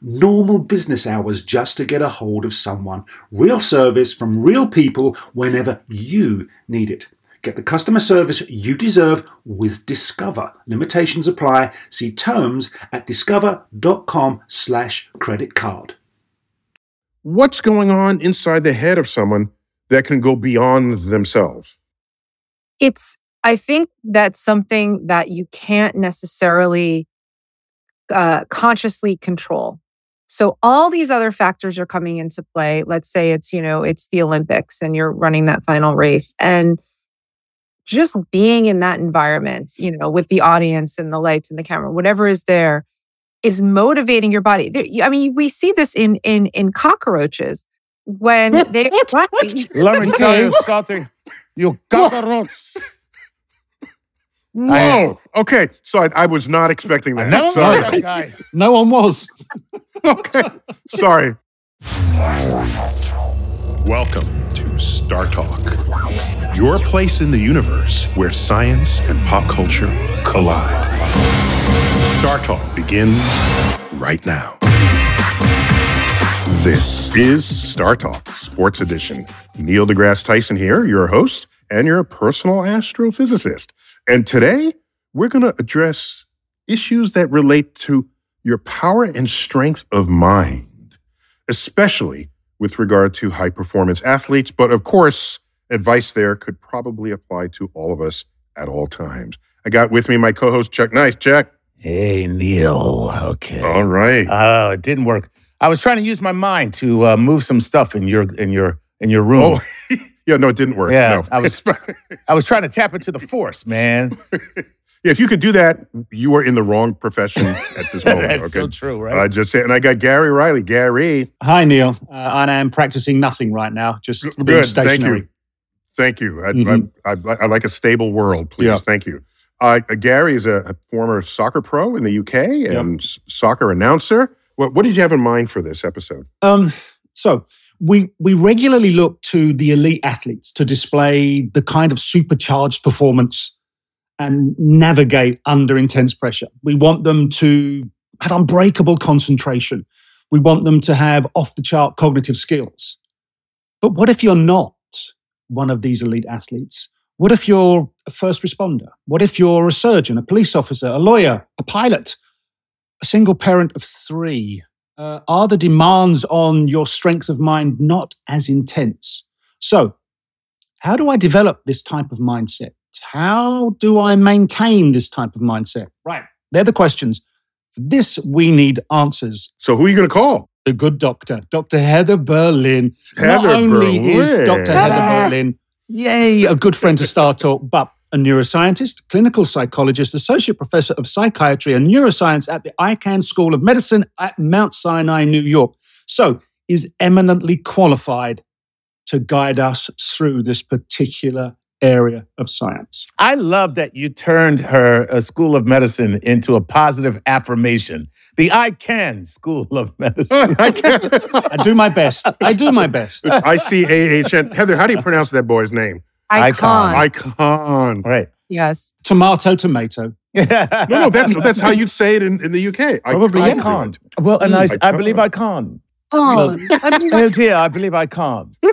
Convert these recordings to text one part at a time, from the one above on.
normal business hours just to get a hold of someone. Real service from real people whenever you need it. Get the customer service you deserve with Discover. Limitations apply. See terms at discover.com slash credit card. What's going on inside the head of someone that can go beyond themselves? It's, I think that's something that you can't necessarily uh, consciously control. So all these other factors are coming into play. Let's say it's, you know, it's the Olympics and you're running that final race and just being in that environment, you know, with the audience and the lights and the camera, whatever is there is motivating your body. There, I mean, we see this in in in cockroaches when they Let me tell you something. You cockroach. Whoa. Okay. So I, I was not expecting that. know, Sorry. that guy. No one was. okay. Sorry. Welcome to Star Talk, your place in the universe where science and pop culture collide. Star Talk begins right now. This is Star Talk, Sports Edition. Neil deGrasse Tyson here, your host and your personal astrophysicist. And today, we're going to address issues that relate to your power and strength of mind, especially with regard to high performance athletes. But of course, advice there could probably apply to all of us at all times. I got with me my co host, Chuck Nice. Chuck. Hey, Neil. Okay. All right. Oh, it didn't work. I was trying to use my mind to uh, move some stuff in your in your in your room. Oh, yeah, no, it didn't work. Yeah, No. I was- I was trying to tap into the force, man. yeah, if you could do that, you are in the wrong profession at this moment. That's okay. so true, right? I just say, and I got Gary O'Reilly. Gary, Hi, Neil. Uh, I am practicing nothing right now, just Good, being thank you. thank you. I, Mhm. I, I, I like a stable world, please. Yeah. Thank you. Uh, Gary is a, a former soccer pro in the UK and s- soccer announcer. What, what did you have in mind for this episode? Um, so we we regularly look to the elite athletes to display the kind of supercharged performance and navigate under intense pressure. We want them to have unbreakable concentration. We want them to have off the chart cognitive skills. But what if you're not one of these elite athletes? What if you're a first responder? What if you're a surgeon, a police officer, a lawyer, a pilot, a single parent of three? uh, are the demands on your strength of mind not as intense? So, how do I develop this type of mindset? How do I maintain this type of mindset? Right. They're the questions. For this, we need answers. So, who are you going to call? The good doctor, Dr. Heather Berlin. Heather Not only is Dr. Heather Berlin, yay, a good friend to Star Talk, but a neuroscientist, clinical psychologist, associate professor of psychiatry and neuroscience at the Icahn School of Medicine at Mount Sinai, New York. So, is eminently qualified to guide us through this particular area of science. I love that you turned her a school of medicine into a positive affirmation. The I can school of medicine. I can't. I do my best. I do my best. I C A H N. Heather, how do you pronounce that boy's name? I can icon. Icon. right. yes. Tomato, tomato. No, no, that's that's how you'd say it in, in the UK. Probably, yeah. Icon. Well, and I, Mm, I believe I can. Oh, I mean, Oh dear, I believe I can.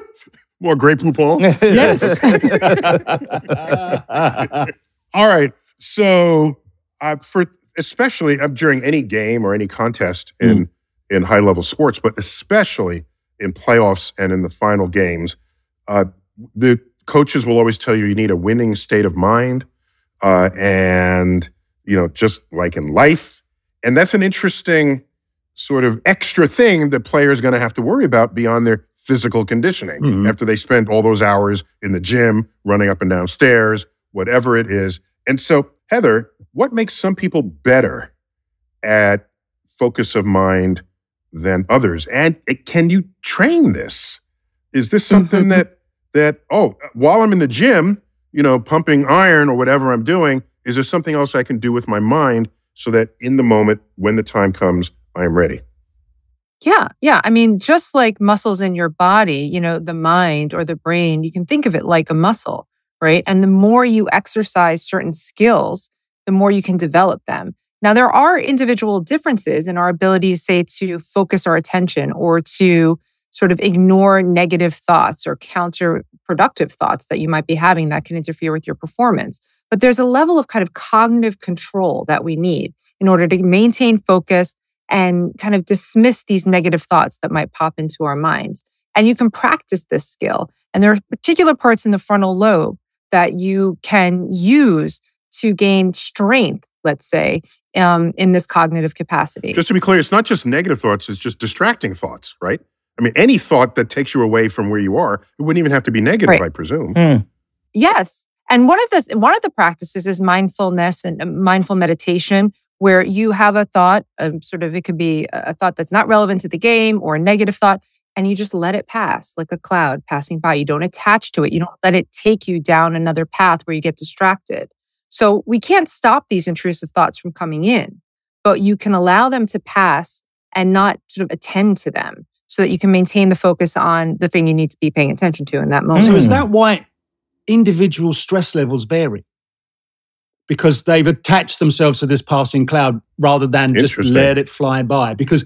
More Grey Poupon. Yes. All right. So, uh, for especially uh, during any game or any contest in in high level sports, but especially in playoffs and in the final games. Uh, the coaches will always tell you you need a winning state of mind. Uh, and, you know, just like in life. And that's an interesting sort of extra thing that players going to have to worry about beyond their physical conditioning Mhm. after they spend all those hours in the gym, running up and down stairs, whatever it is. And so, Heather, what makes some people better at focus of mind than others? And can you train this? Is this something that that oh, while I'm in the gym, you know, pumping iron or whatever I'm doing, is there something else I can do with my mind so that in the moment when the time comes, I am ready? Yeah, yeah. I mean, just like muscles in your body, you know, the mind or the brain, you can think of it like a muscle, right? And the more you exercise certain skills, the more you can develop them. Now, there are individual differences in our ability, say, to focus our attention or to sort of ignore negative thoughts or counterproductive thoughts that you might be having that can interfere with your performance. But there's a level of kind of cognitive control that we need in order to maintain focus and kind of dismiss these negative thoughts that might pop into our minds. And you can practice this skill. And there are particular parts in the frontal lobe that you can use to gain strength, let's say, um, in this cognitive capacity. Just to be clear, it's not just negative thoughts, it's just distracting thoughts, right? I mean, any thought that takes you away from where you are, it wouldn't even have to be negative, Right. I presume. Hmm. Yes. And one of the one of the practices is mindfulness and uh, mindful meditation where you have a thought, um, sort of it could be a a thought that's not relevant to the game or a negative thought and you just let it pass like a cloud passing by. You don't attach to it. You don't let it take you down another path where you get distracted. So we can't stop these intrusive thoughts from coming in, but you can allow them to pass and not sort of attend to them so that you can maintain the focus on the thing you need to be paying attention to in that moment. So is Mm. that why individual stress levels vary? Because they've attached themselves to this passing cloud rather than just let it fly by. Because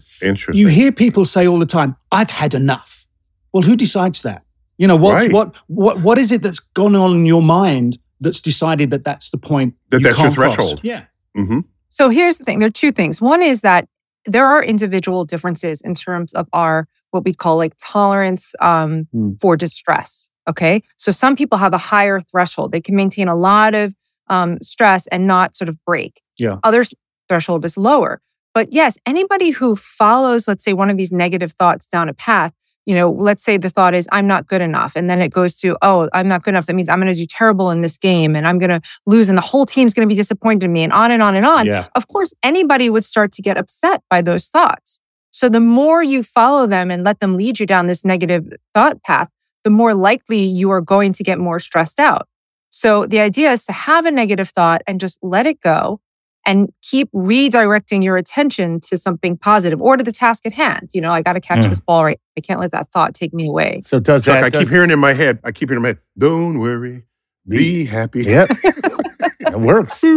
you hear people say all the time, "I've had enough." Well, who decides that? You know what? Right. What? What? What is it that's gone on in your mind that's decided that that's the point That you that's your can't cross? threshold. Yeah. hmm So here's the thing there are two things. One is that there are individual differences in terms of our what we call like tolerance um, Hmm. for distress. Okay. So some people have a higher threshold. They can maintain a lot of um, stress and not sort of break. Yeah. Other threshold is lower. But yes, anybody who follows, let's say, one of these negative thoughts down a path, you know, let's say the thought is, I'm not good enough. And then it goes to, oh, I'm not good enough. That means I'm going to do terrible in this game and I'm going to lose and the whole team's going to be disappointed in me and on and on and on Yeah. of course, anybody would start to get upset by those thoughts. So the more you follow them and let them lead you down this negative thought path, the more likely you are going to get more stressed out. So the idea is to have a negative thought and just let it go and keep redirecting your attention to something positive or to the task at hand. You know, I got to catch Mm. this ball right. I can't let that thought take me away. So does Chuck, that? I keep hearing in my head, I keep hearing in my head, don't worry, be happy. Yep, it works.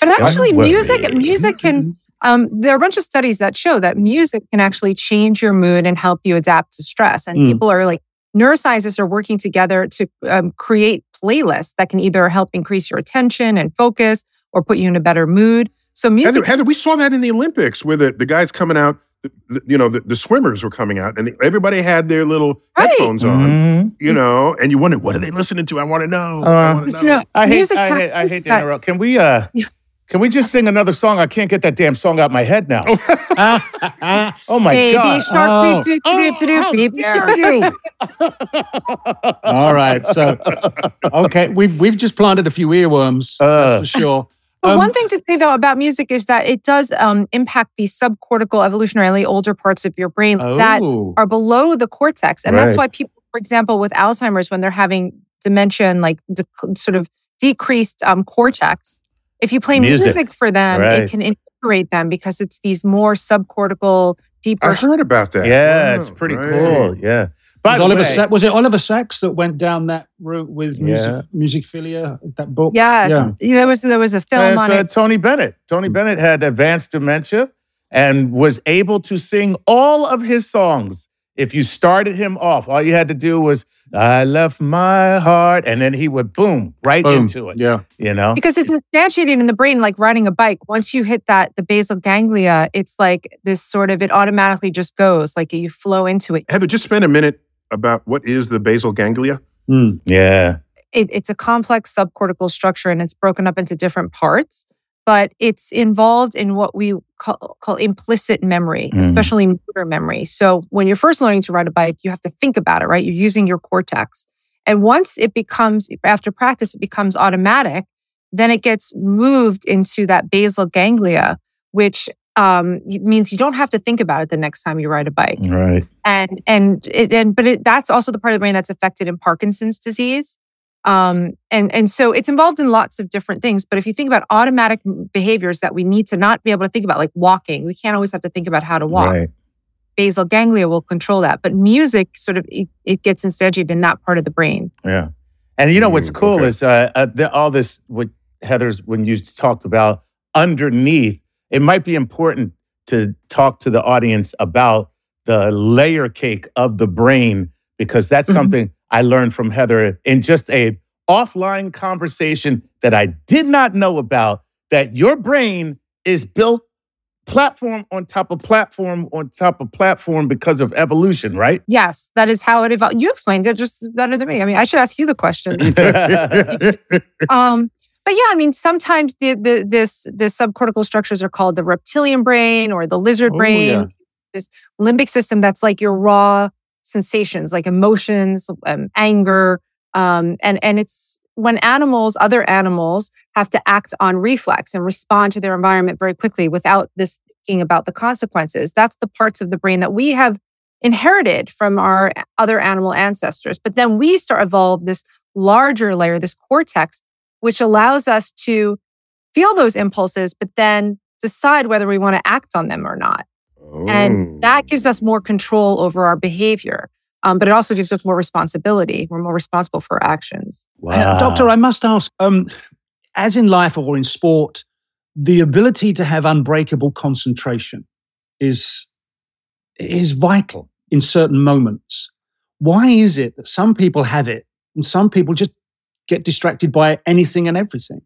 But actually, music music can. Um, there are a bunch of studies that show that music can actually change your mood and help you adapt to stress. And Mm. people are like neuroscientists are working together to um, create playlists that can either help increase your attention and focus or put you in a better mood. So music, Heather, Heather, we saw that in the Olympics where the, the guys coming out, the, the- you know, the, the swimmers were coming out and the, everybody had their little Right. headphones on, Mhm. you know, and you wonder, what are they listening to? I want to know. I Uh, want to know. you know, I hate, I hate, I hate to interrupt. Can we, uh, Yeah. Can we just sing another song? I can't get that damn song out of my head now. Oh my Baby god! shark, Oh. doo, doo, Oh, doo, doo, doo, how baby dare shark. you? All right. So, okay, we've we've just planted a few earworms. Uh. that's for sure. But Um, one thing to say though about music is that it does um, impact the subcortical, evolutionarily older parts of your brain that Oh. are below the cortex. And that's why people, for example, with Alzheimer's, when they're having dementia and like de- sort of decreased um, cortex, if you play Music. music, for them, Right. it can integrate them because it's these more subcortical, deeper. I heard about that. Yeah, Wow, it's pretty right. cool. Yeah. By was, the Oliver way, Sa- was it Oliver Sacks that went down that route with music, Yeah. Musicophilia? That book. yes, Yeah. there was there was a film That's, on uh, it. Tony Bennett. Tony Bennett had advanced dementia and was able to sing all of his songs if you started him off, all you had to do was I left my heart, and then he would boom right Boom. into it. Yeah. You know, because it's instantiated in the brain like riding a bike once you hit that the basal ganglia it's like this sort of it automatically just goes like you flow into it Heather, just spend a minute about what is the basal ganglia. Mm. yeah, it, it's a complex subcortical structure and it's broken up into different parts, but it's involved in what we call, call implicit memory, Mm. especially motor memory. So when you're first learning to ride a bike, you have to think about it, right? You're using your cortex. And once it becomes, after practice, it becomes automatic, then it gets moved into that basal ganglia, which um, means you don't have to think about it the next time you ride a bike right. and and it, and but it, that's also the part of the brain that's affected in Parkinson's disease. Um, and and so it's involved in lots of different things. But if you think about automatic behaviors that we need to not be able to think about, like walking, we can't always have to think about how to walk. Right. Basal ganglia will control that, but music sort of it, it gets instantiated in that part of the brain. Yeah. And you know what's cool okay. is uh, uh, the, all this, what Heather's, when you talked about underneath, it might be important to talk to the audience about the layer cake of the brain, because that's Mhm. something I learned from Heather in just a offline conversation that I did not know about, that your brain is built platform on top of platform on top of platform because of evolution, right? Yes, that is how it evolved. You explained it just better than me. I mean, I should ask you the question. um but yeah i mean sometimes the, the this the subcortical structures are called the reptilian brain or the lizard Oh, brain yeah. this limbic system that's like your raw sensations like emotions um, anger um, and and it's when animals other animals have to act on reflex and respond to their environment very quickly without this thinking about the consequences that's the parts of the brain that we have inherited from our other animal ancestors but then we start evolve this larger layer this cortex which allows us to feel those impulses, but then decide whether we want to act on them or not. And that gives us more control over our behavior. Um, but it also gives us more responsibility. We're more responsible for our actions. Uh, Doctor, I must ask, um, as in life or in sport, the ability to have unbreakable concentration is, is vital in certain moments. Why is it that some people have it and some people just get distracted by anything and everything?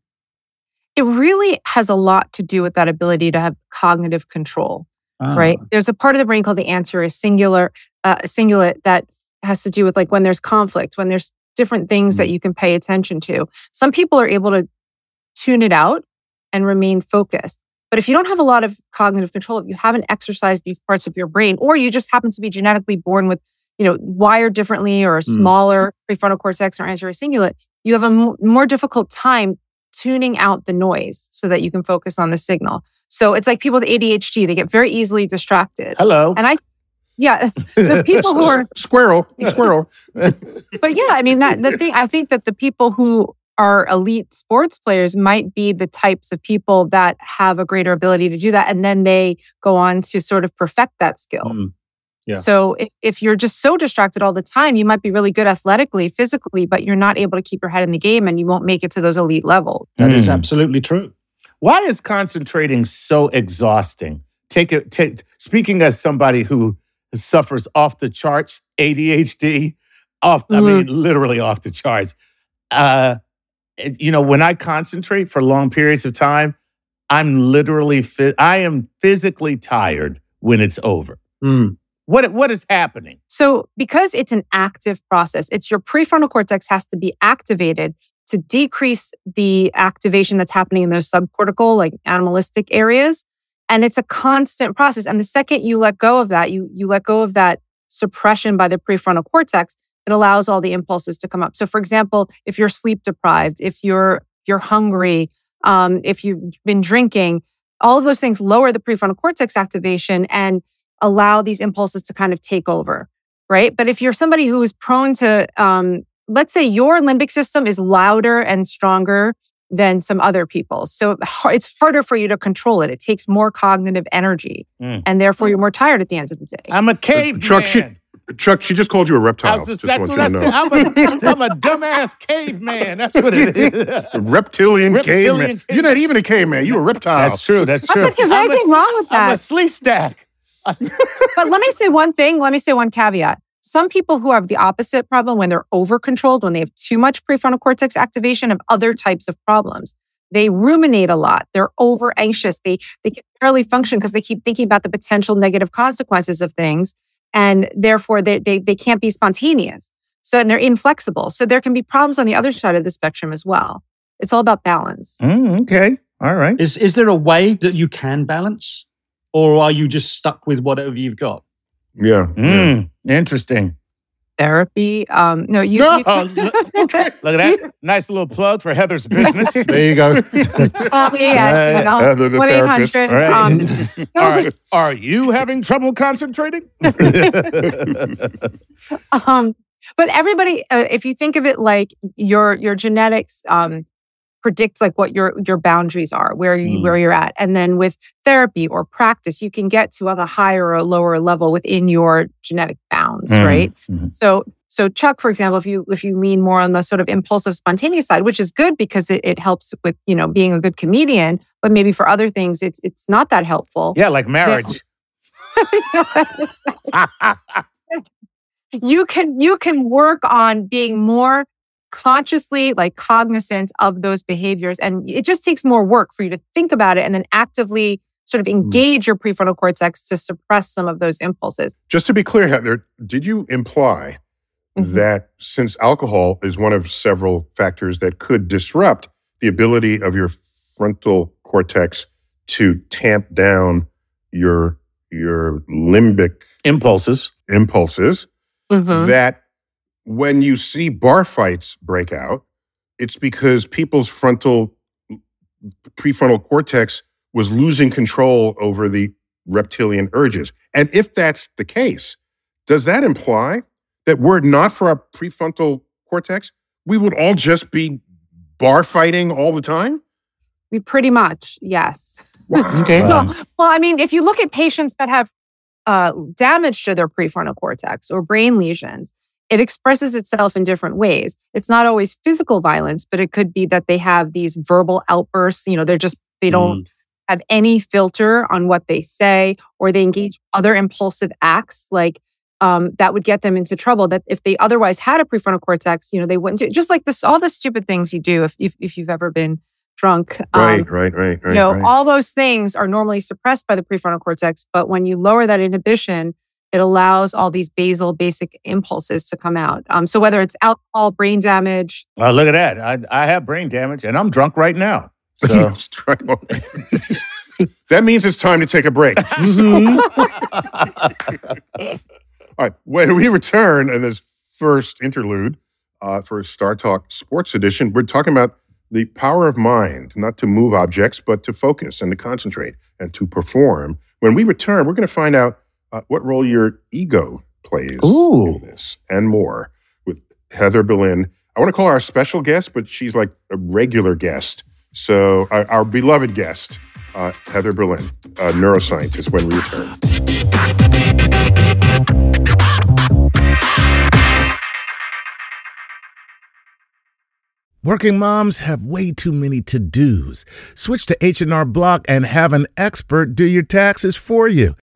It really has a lot to do with that ability to have cognitive control. Ah, right? There's a part of the brain called the anterior singular uh, cingulate that has to do with like when there's conflict, when there's different things that you can pay attention to. Some people are able to tune it out and remain focused. But if you don't have a lot of cognitive control, if you haven't exercised these parts of your brain, or you just happen to be genetically born with, you know, wired differently or a Mm. smaller prefrontal cortex or anterior cingulate, you have a more difficult time tuning out the noise so that you can focus on the signal. So it's like people with ADHD, they get very easily distracted. Hello. And I, yeah, the people who are, squirrel, squirrel. but yeah, I mean, that the thing, I think that the people who are elite sports players might be the types of people that have a greater ability to do that. And then they go on to sort of perfect that skill. mm. Yeah. So if, if you're just so distracted all the time, you might be really good athletically, physically, but you're not able to keep your head in the game and you won't make it to those elite levels. That is Mm. absolutely true. Why is concentrating so exhausting? Take it. Take, speaking as somebody who suffers off the charts, ADHD, off. I mean, literally off the charts. Uh, you know, when I concentrate for long periods of time, I'm literally. Fi- I am physically tired when it's over. Mm. What What is happening? So, because it's an active process, it's your prefrontal cortex has to be activated to decrease the activation that's happening in those subcortical, like animalistic areas. And it's a constant process. And the second you let go of that, you you let go of that suppression by the prefrontal cortex, it allows all the impulses to come up. So, for example, if you're sleep deprived, if you're you're hungry, um, if you've been drinking, all of those things lower the prefrontal cortex activation and allow these impulses to kind of take over, right? But if you're somebody who is prone to, um, let's say your limbic system is louder and stronger than some other people. so it's harder for you to control it. It takes more cognitive energy, Mm. and therefore you're more tired at the end of the day. I'm a caveman. Chuck, she- Chuck, she just called you a reptile. just, Just that's what I said. I'm a, I'm a dumbass caveman. That's what it is. A reptilian, Reptilian caveman. caveman. You're not even a caveman. You're a reptile. That's true. That's I true. don't think there's I'm a- anything wrong with that. I'm a that. sleep stack. but let me say one thing. Let me say one caveat. Some people who have the opposite problem when they're over controlled, when they have too much prefrontal cortex activation, have other types of problems. They ruminate a lot. They're over anxious. They, they can barely function because they keep thinking about the potential negative consequences of things. And therefore they, they, they can't be spontaneous. So, and they're inflexible. So there can be problems on the other side of the spectrum as well. It's all about balance. Mm, okay. All right. Is is there a way that you can balance, or are you just stuck with whatever you've got? Yeah. yeah. Mm, interesting. Therapy. Um, no, you. No, you- look, look at that. Nice little plug for Heather's business. There you go. Oh, yeah, you know, Heather the one eight hundred. therapist. Right. Um, are, are you having trouble concentrating? um, but everybody, uh, if you think of it like your your genetics um, predict like what your your boundaries are, where you Mm. where you're at, and then with therapy or practice, you can get to a higher or lower level within your genetic bounds, Mm. right? Mhm. So. So Chuck, for example, if you if you lean more on the sort of impulsive, spontaneous side, which is good because it, it helps with you know being a good comedian, but maybe for other things it's it's not that helpful. yeah, like marriage. you can you can work on being more consciously like cognizant of those behaviors and it just takes more work for you to think about it and then actively sort of engage your prefrontal cortex to suppress some of those impulses Just to be clear, Heather, did you imply Mhm. that since alcohol is one of several factors that could disrupt the ability of your frontal cortex to tamp down your your limbic Impulses. impulses, Mhm. that when you see bar fights break out, it's because people's frontal prefrontal cortex was losing control over the reptilian urges. And if that's the case, does that imply that were it not for our prefrontal cortex, we would all just be bar fighting all the time? We pretty much yes Okay. No, Um, well, I mean, if you look at patients that have uh, damage to their prefrontal cortex or brain lesions, it expresses itself in different ways. It's not always physical violence, but it could be that they have these verbal outbursts. You know, they're just, they don't have any filter on what they say, or they engage other impulsive acts like um, that would get them into trouble. That if they otherwise had a prefrontal cortex, you know, they wouldn't do just like this, all the stupid things you do if, if, if you've ever been drunk. um, Right, right, right, right. you know, right. all those things are normally suppressed by the prefrontal cortex, but when you lower that inhibition, it allows all these basal basic impulses to come out. Um, so whether it's alcohol, brain damage, Oh, look at that. I, I have brain damage and I'm drunk right now. So that means it's time to take a break. All right. When we return in this first interlude uh, for Star Talk Sports Edition, we're talking about the power of mind, not to move objects, but to focus and to concentrate and to perform. When we return, we're going to find out uh, what role your ego plays Ooh. in this and more with Heather Berlin. I want to call her our special guest, but she's like a regular guest. So, our, our beloved guest, uh, Heather Berlin, a neuroscientist, when we return. Working moms have way too many to-dos. Switch to H&R Block and have an expert do your taxes for you.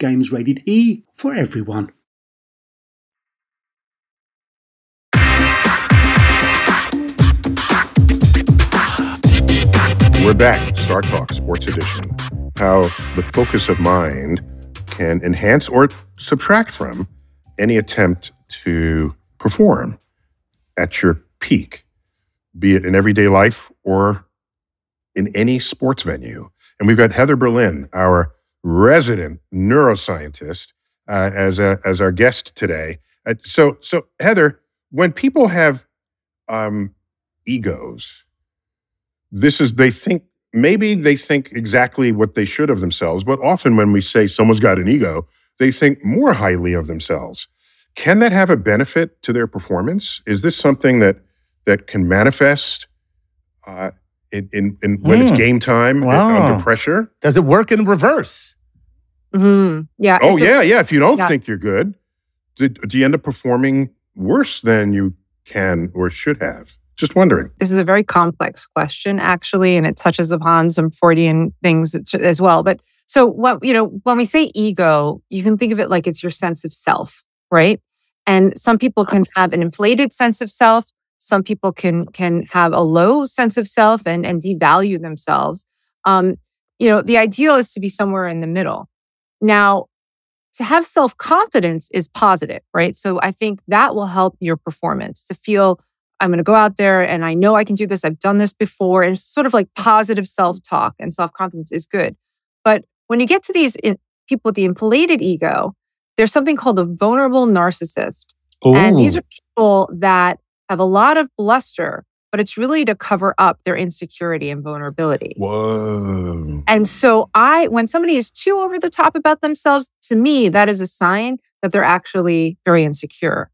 Games rated E for everyone. We're back, Star Talk Sports Edition. How the focus of mind can enhance or subtract from any attempt to perform at your peak, be it in everyday life or in any sports venue. And we've got Heather Berlin, our resident neuroscientist, uh, as a, as our guest today. Uh, so, so Heather, when people have um, egos, this is they think maybe they think exactly what they should of themselves, but often when we say someone's got an ego, they think more highly of themselves. Can that have a benefit to their performance? Is this something that that can manifest uh, in, in, in when it's Hmm. game time Wow. under pressure? Does it work in reverse? Mhm. Yeah. Oh it's a- yeah, yeah. If you don't Yeah. think you're good, do, do you end up performing worse than you can or should have? Just wondering. this is a very complex question actually and it touches upon some freudian things as- as well but so what you know when we say ego you can think of it like it's your sense of self right and some people can have an inflated sense of self some people can can have a low sense of self and and devalue themselves um you know the ideal is to be somewhere in the middle now to have self confidence is positive right so i think that will help your performance to feel I'm going to go out there and I know I can do this. I've done this before. And it's sort of like positive self talk and self confidence is good. But when you get to these in, people with the inflated ego, there's something called a vulnerable narcissist. And these are people that have a lot of bluster, but it's really to cover up their insecurity and vulnerability. Whoa. And so I when somebody is too over the top about themselves, to me that is a sign that they're actually very insecure.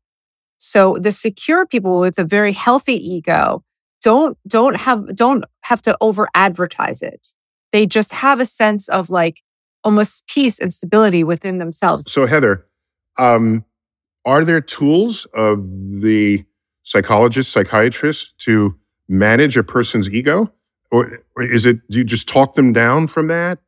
So the secure people with a very healthy ego don't don't have don't have to over advertise it. They just have a sense of like almost peace and stability within themselves. So Heather, um, are there tools of the psychologist, psychiatrist to manage a person's ego, or, or is it do you just talk them down from that?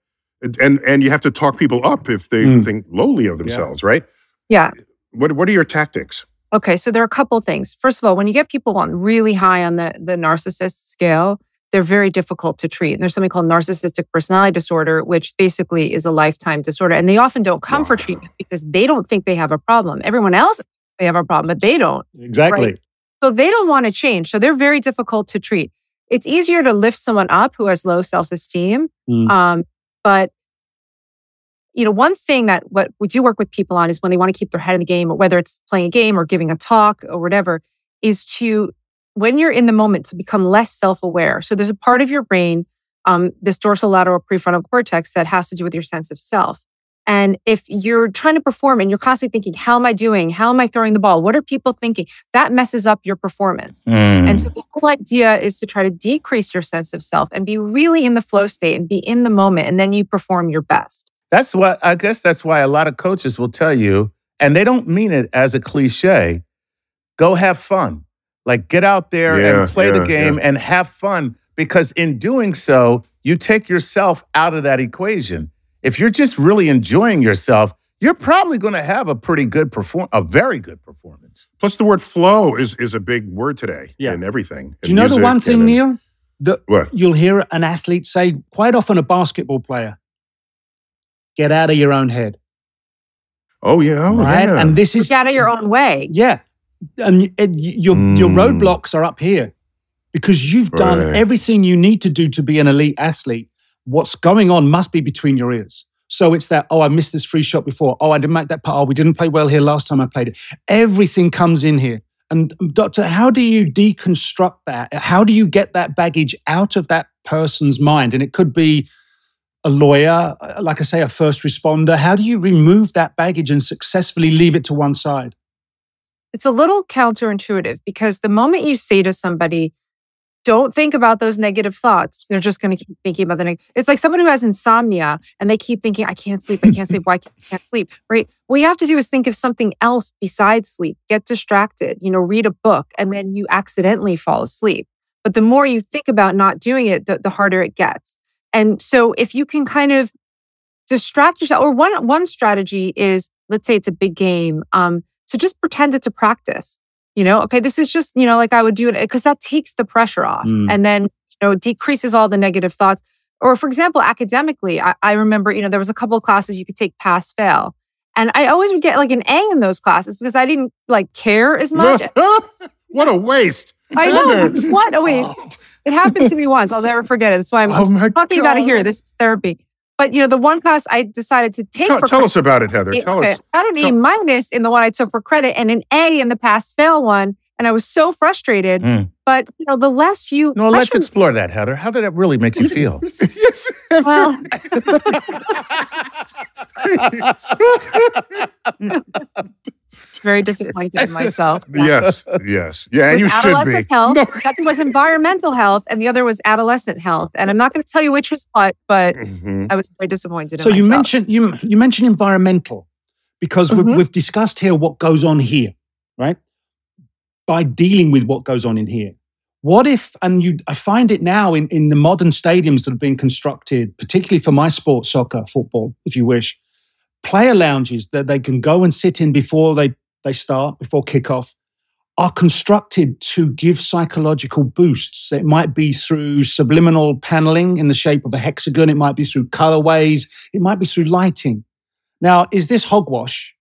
And and you have to talk people up if they Mm. think lowly of themselves, right? Yeah. What what are your tactics? Okay, so there are a couple things. First of all, when you get people on really high on the the narcissist scale, they're very difficult to treat. And there's something called narcissistic personality disorder, which basically is a lifetime disorder. And they often don't come for treatment because they don't think they have a problem. Everyone else they have a problem, but they don't. exactly. Right. So they don't want to change. So they're very difficult to treat. It's easier to lift someone up who has low self-esteem. Mm. Um, but you know, one thing that what we do work with people on is when they want to keep their head in the game, or whether it's playing a game or giving a talk or whatever, is to when you're in the moment to become less self-aware. So there's a part of your brain, um, this dorsolateral prefrontal cortex, that has to do with your sense of self. And if you're trying to perform and you're constantly thinking, how am I doing? How am I throwing the ball? What are people thinking? That messes up your performance. And so mm. the whole idea is to try to decrease your sense of self and be really in the flow state and be in the moment. And then you perform your best. That's what I guess that's why a lot of coaches will tell you, and they don't mean it as a cliche. Go have fun. Like get out there Yeah, and play the yeah, game and have fun because in doing so, you take yourself out of that equation. If you're just really enjoying yourself, you're probably going to have a pretty good perform a very good performance. Plus, the word flow is is a big word today Yeah. in everything. Do you know the one thing, Neil? That What? you'll hear an athlete say, quite often a basketball player, get out of your own head. Oh yeah, oh, right? yeah. And this is Get out of your own way. Yeah. And it- y- your your Mm. roadblocks are up here. because you've done Right. everything you need to do to be an elite athlete. What's going on must be between your ears. So it's that, oh, I missed this free shot before. Oh, I didn't make that part. Oh, we didn't play well here last time I played it. Everything comes in here. And um, doctor, how do you deconstruct that? How do you get that baggage out of that person's mind? And it could be a lawyer, uh, like I say, a first responder. How do you remove that baggage and successfully leave it to one side? It's a little counterintuitive because the moment you say to somebody, don't think about those negative thoughts, they're just going to keep thinking about the negative. It's like someone who has insomnia and they keep thinking, I can't sleep, I can't sleep, why can't, I can't sleep, right? What you have to do is think of something else besides sleep, get distracted, you know, read a book, and then you accidentally fall asleep. But the more you think about not doing it, the, the harder it gets. And so if you can kind of distract yourself, or one one strategy is, let's say it's a big game, um, so just pretend it's a practice. You know, okay, this is just, you know, like I would do it because that takes the pressure off Mm. and then, you know, decreases all the negative thoughts. Or for example, academically, I, I remember, you know, there was a couple of classes you could take pass fail. And I always would get like an A in those classes because I didn't like care as much. what a waste. I know. like, What? Oh, wait. It happened to me once. I'll never forget it. That's why I'm, Oh I'm talking about it here. This is therapy. But you know, the one class I decided to take Tell, for tell us about it, Heather. credit- Tell us. I had an E minus in the one I took for credit and an A in the pass fail one, and I was so frustrated. Mm. But you know, the less you No, let's pressure- explore that, Heather. How did that really make you feel? yes. Heather. well, very disappointed in myself. yes. Yes. Yeah, and It you was should be. adolescent health. No. That was environmental health, and the other was adolescent health. And I'm not going to tell you which was what, but Mhm. I was very disappointed. So in you myself. mentioned you you mentioned environmental because we, Mhm. we've discussed here what goes on here, right? By dealing with what goes on in here, what if? And you, I find it now in in the modern stadiums that have been constructed, particularly for my sport, soccer, football, if you wish, player lounges that they can go and sit in before they they start before kickoff are constructed to give psychological boosts. It might be through subliminal paneling in the shape of a hexagon, it might be through colorways, it might be through lighting. Now, is this hogwash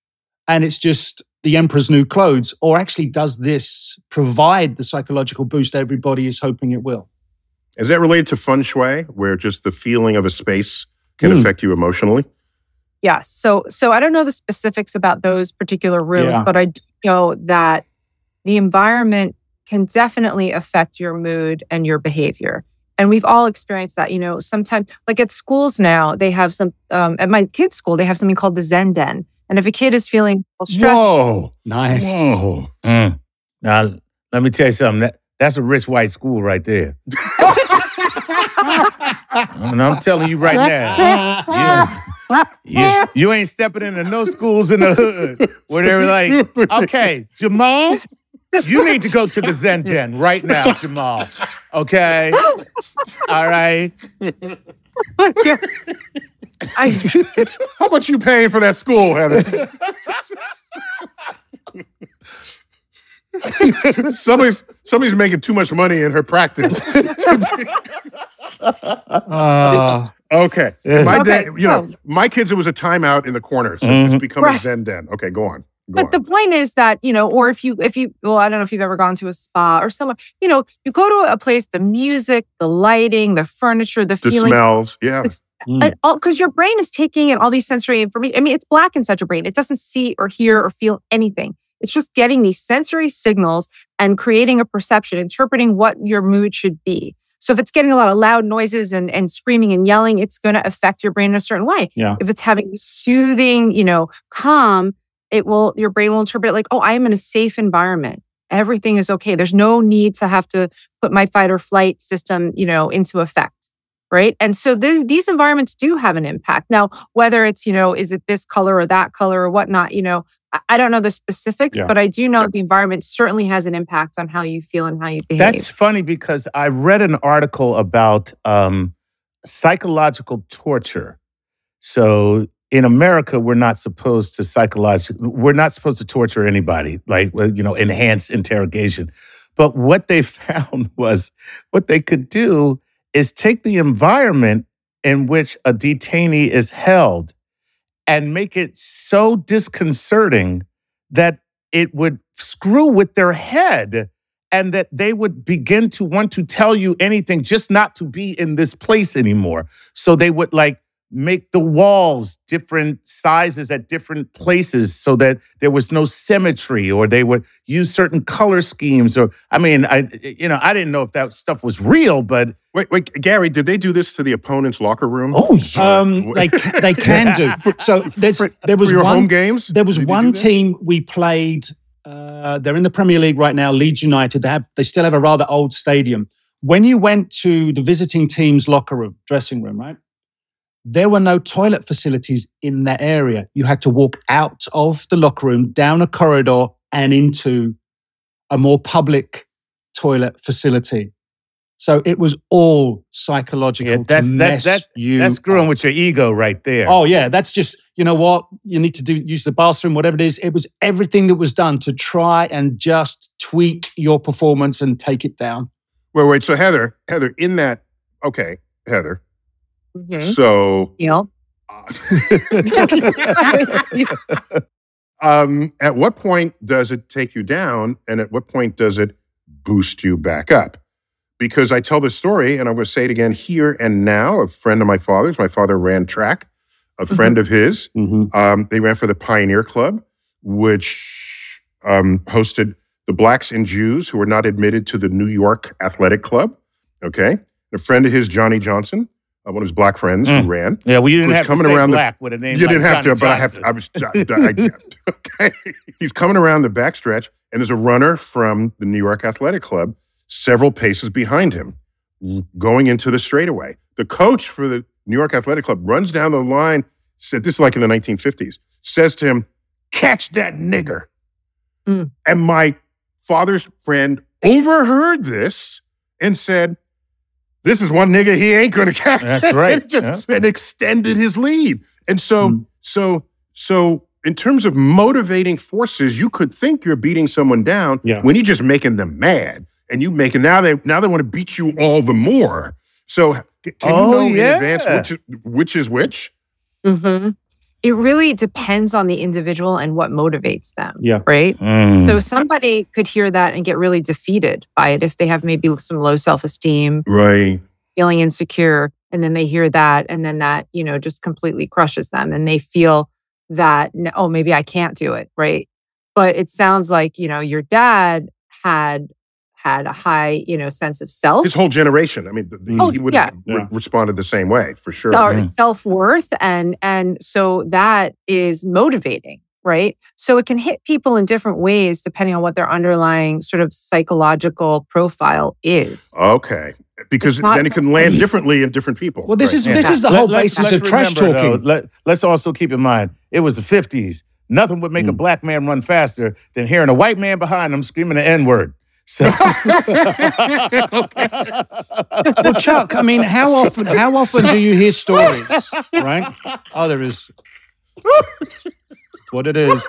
and it's just the emperor's new clothes, or actually does this provide the psychological boost everybody is hoping it will? Is that related to feng shui, where just the feeling of a space can Hmm. affect you emotionally? Yes. So so I don't know the specifics about those particular rooms, Yeah. but I do know that the environment can definitely affect your mood and your behavior. And we've all experienced that, you know, sometimes like at schools now, they have some um, at my kids' school, they have something called the Zen Den. And if a kid is feeling stressed, Whoa. Nice. Whoa. Mm. Now, let me tell you something. That, that's a rich white school right there. and I'm telling you right now, yeah, yeah, you ain't stepping into no schools in the hood where they're like, okay, Jamal, you need to go to the Zen Den right now, Jamal. Okay, all right. I, How much you paying for that school, Heather? somebody's somebody's making too much money in her practice. Ah. okay. My Okay, day, you know, so- my kids, it was a timeout in the corner. So Mhm. it's become a Zen den. Okay, go on. Go but the point is that you know or if you if you well i don't know if you've ever gone to a spa or somewhere you know you go to a place the music the lighting the furniture the, the feeling smells. Yeah. It's- and all because mm. your brain is taking in all these sensory information i mean it's black inside your brain. It doesn't see or hear or feel anything. It's just getting these sensory signals and creating a perception interpreting what your mood should be. So if it's getting a lot of loud noises and, and screaming and yelling it's going to affect your brain in a certain way. Yeah. if it's having soothing you know calm it will your brain will interpret it like oh i am in a safe environment. Everything is okay. There's no need to have to put my fight or flight system you know into effect right and so this, these environments do have an impact now whether it's you know is it this color or that color or whatnot you know i, don't know the specifics Yeah. but i do know the environment certainly has an impact on how you feel and how you behave That's funny because I read an article about um, psychological torture. So in America, we're not supposed to psychological. We're not supposed to torture anybody, like you know, enhance interrogation. But what they found was what they could do is take the environment in which a detainee is held and make it so disconcerting that it would screw with their head and that they would begin to want to tell you anything just not to be in this place anymore. So they would like make the walls different sizes at different places so that there was no symmetry or they would use certain color schemes or I mean I you know I didn't know if that stuff was real but Wait, wait, Gary, did they do this to the opponent's locker room? oh yeah. Um, they ca- they can do. So there's there was For your one home games? there was Did one team we played. Uh, they're in the Premier League right now, Leeds United. They have they still have a rather old stadium. When you went to the visiting team's locker room, dressing room, right? There were no toilet facilities in that area. You had to walk out of the locker room, down a corridor, and into a more public toilet facility. So it was all psychological Yeah, that's to that, mess that, you that's screwing up. with your ego right there. Oh yeah, that's just you know what you need to do. Use the bathroom, whatever it is. It was everything that was done to try and just tweak your performance and take it down. Wait, wait. So Heather, Heather, in that, okay, Heather. Mhm. So, Neil? um, at what point does it take you down, and at what point does it boost you back up? Because I tell this story, and I'm going to say it again here and now. A friend of my father's, my father ran track. A friend of his, um, they ran for the Pioneer Club, which um, hosted the blacks and Jews who were not admitted to the New York Athletic Club. Okay, a friend of his, Johnny Johnson, one of his black friends Mm. who ran. yeah, well, you didn't Who's have to say around the- black with a name. You like didn't have Johnny to, but I have. To, I Johnson. was. I, I, okay, he's coming around the backstretch, and there's a runner from the New York Athletic Club, several paces behind him, going into the straightaway. The coach for the New York Athletic Club runs down the line. Said this is like in the 1950s. Says to him, "Catch that nigger." Mm. And my father's friend overheard this and said, "This is one nigga he ain't going to catch." That's right, and, just, and extended his lead. And so, Mm. so, so, in terms of motivating forces, you could think you're beating someone down Yeah. when you're just making them mad, and you make making now they now they want to beat you all the more. So, can Oh, you know yeah. in advance which which is which? hmm It really depends on the individual and what motivates them. Yeah. Right. Mm. So somebody could hear that and get really defeated by it if they have maybe some low self esteem, Right. feeling insecure, and then they hear that, and then that you know just completely crushes them, and they feel that oh maybe I can't do it. Right. But it sounds like you know your dad had had a high you know sense of self. His whole generation. I mean, th- he, Oh, he would yeah. have re- Yeah. responded the same way for sure. self self worth and and so that is motivating right so it can hit people in different ways depending on what their underlying sort of psychological profile is Okay. Because then it can land differently in different people. Well, this Right. is Yeah. this is the Let- whole let's- basis let's of trash remember, though, talking. let, let's also keep in mind it was the 50s. Nothing would make a Mm. black man run faster than hearing a white man behind him screaming the N word. So, well, Chuck, I mean, how often how often do you hear stories, right? Oh, there is what it is.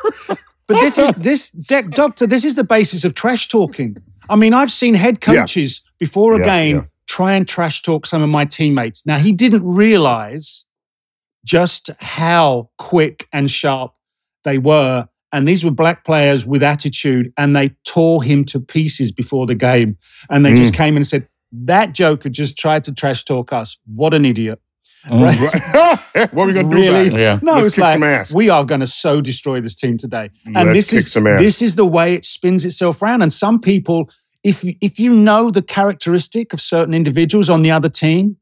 But this is this doc- doctor. This is the basis of trash talking. I mean, I've seen head Yeah. coaches before a Yeah, game yeah. try and trash talk some of my teammates. Now he didn't realize just how quick and sharp they were. And these were black players with attitude, and they tore him to pieces before the game. And they just mm. came and said, That joker just tried to trash talk us. What an idiot. Oh, right? Right. what are we going to do Really? about it? yeah. No, Let's it's like we are going to so destroy this team today. And Let's this kick is some ass. this is the way it spins itself around. And some people, if you- if you know the characteristic of certain individuals on the other team,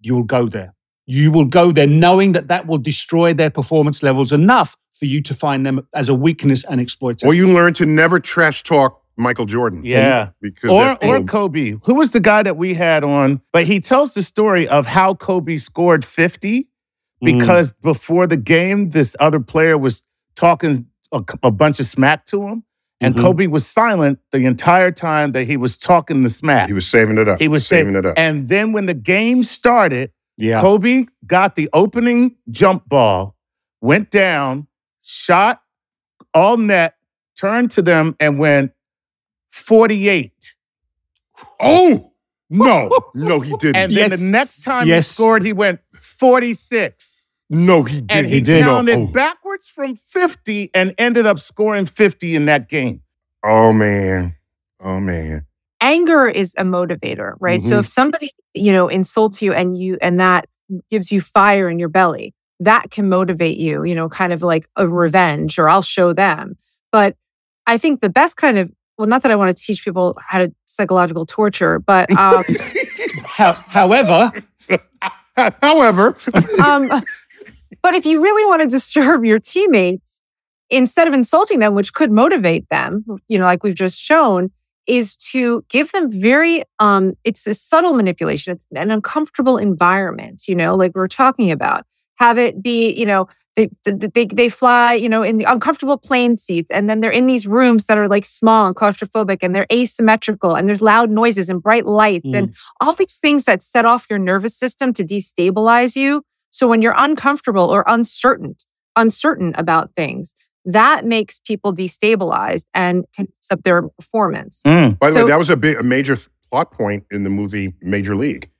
you'll go there. You will go there knowing that that will destroy their performance levels enough for you to find them as a weakness and exploit it. Or you learn to never trash talk Michael Jordan. Yeah. Because Or, that- or Kobe. Who was the guy that we had on? But he tells the story of how Kobe scored 50 Mm. because before the game, this other player was talking a, a bunch of smack to him. And Mhm. Kobe was silent the entire time that he was talking the smack. he was saving it up. He was saving saying- it up. And then when the game started, yeah. Kobe got the opening jump ball, went down, shot all net, turned to them and went 48. oh no, no, he didn't. And then the next time Yes. he scored, he went 46. no, he didn't. And he, did. counted Oh. backwards from 50 and ended up scoring 50 in that game. Oh man. Oh man. Anger is a motivator, right? So Mhm. if somebody, you know, insults you and you and that gives you fire in your belly, that can motivate you, you know, kind of like a revenge or I'll show them. But I think the best kind of well, not that I want to teach people how to psychological torture, but um, however, However, um, but if you really want to disturb your teammates, instead of insulting them, which could motivate them, you know, like we've just shown, is to give them very, um, it's a subtle manipulation. It's an uncomfortable environment, you know, like we're talking about. Have it be, you know, they, they, they fly, you know, in the uncomfortable plane seats, and then they're in these rooms that are like small and claustrophobic, and they're asymmetrical, and there's loud noises and bright lights, and all these things that set off your nervous system to destabilize you. So when you're uncomfortable or uncertain, uncertain about things, that makes people destabilized and can mess up their performance. Mm. by the So- way, that was a big, a major th- plot point in the movie Major League,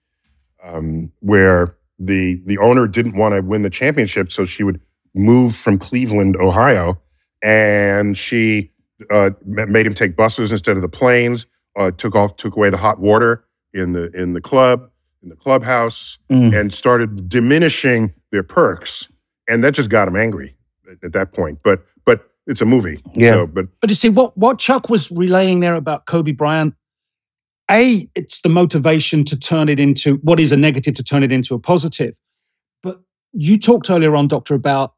um, where the the owner didn't want to win the championship, so she would move from Cleveland, Ohio, and she uh, made him take buses instead of the planes. Uh, took off, took away the hot water in the in the club, in the clubhouse, Mm. and started diminishing their perks, and that just got him angry at, at that point. But but it's a movie, Yeah. So, but But you see, what, what Chuck was relaying there about Kobe Bryant, A, it's the motivation to turn it into what is a negative to turn it into a positive. But you talked earlier on, Doctor, about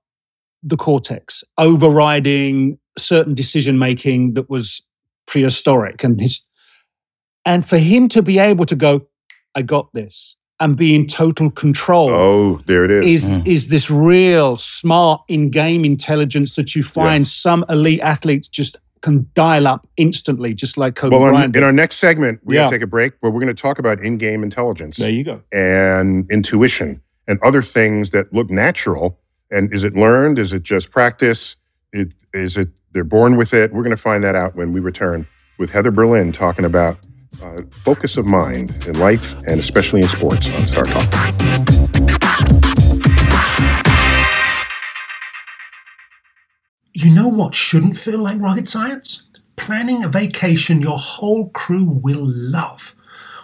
the cortex overriding certain decision making that was prehistoric and his and for him to be able to go, I got this, and be in total control oh, there it is. is Mm. is this real smart in-game intelligence that you find some elite athletes just can dial up instantly, just like Kobe Well, Bryant. in, in our next segment, we Yeah. gotta take a break, but we're going to talk about in-game intelligence there you go. and intuition and other things that look natural. And is it learned? Is it just practice? It, is it they're born with it? We're going to find that out when we return with Heather Berlin talking about uh, focus of mind in life and especially in sports on Star Talk. You know what shouldn't feel like rocket science? Planning a vacation your whole crew will love.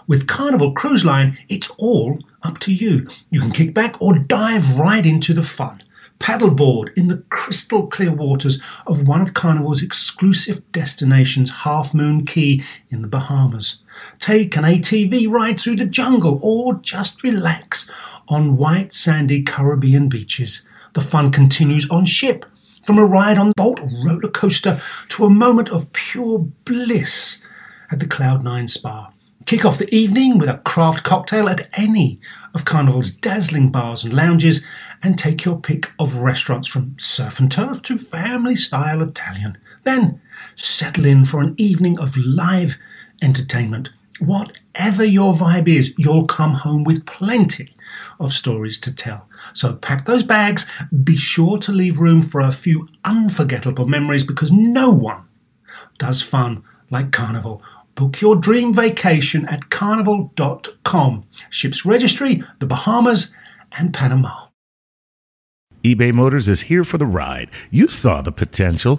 With Carnival Cruise Line, it's all up to you. You can kick back or dive right into the fun. Paddleboard in the crystal clear waters of one of Carnival's exclusive destinations, Half Moon Cay in the Bahamas. Take an ATV ride through the jungle or just relax on white sandy Caribbean beaches. The fun continues on ship. From a ride on Bolt roller coaster to a moment of pure bliss at the Cloud9 Spa. Kick off the evening with a craft cocktail at any of Carnival's dazzling bars and lounges and take your pick of restaurants from surf and turf to family style Italian. Then settle in for an evening of live entertainment. Whatever your vibe is, you'll come home with plenty of stories to tell. So pack those bags, be sure to leave room for a few unforgettable memories because no one does fun like Carnival. Book your dream vacation at carnival.com. Ships registry, the Bahamas, and Panama. eBay Motors is here for the ride. You saw the potential.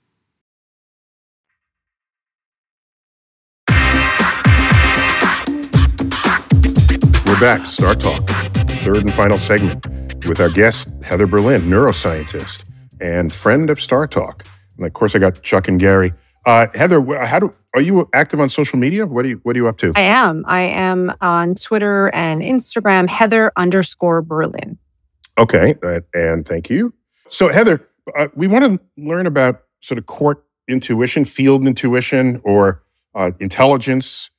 Back, Star Talk, third and final segment, with our guest, Heather Berlin, neuroscientist and friend of Star Talk. And of course, I got Chuck and Gary. Uh, Heather, how do are you active on social media? What are you What are you up to? I am. I am on Twitter and Instagram. Heather underscore Berlin. Okay, uh, and thank you. So, Heather, uh, we want to learn about sort of court intuition, field intuition, or uh, intelligence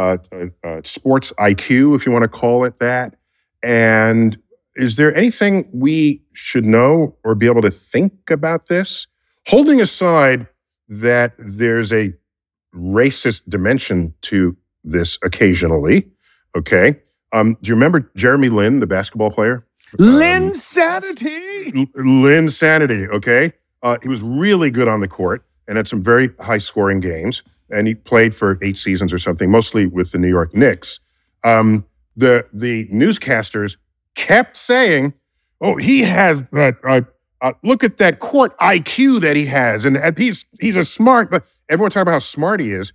uh, uh, uh, sports IQ, if you want to call it that. And is there anything we should know or be able to think about this? Holding aside that there's a racist dimension to this occasionally, okay? Um, do you remember Jeremy Lin, the basketball player? Lynn Um, Sanity. Linsanity, okay? Uh, he was really good on the court and had some very high scoring games. And he played for eight seasons or something, mostly with the New York Knicks. Um, the the newscasters kept saying, "Oh, he has that. Uh, uh, look at that court IQ that he has, and he's he's a smart." But everyone talking about how smart he is,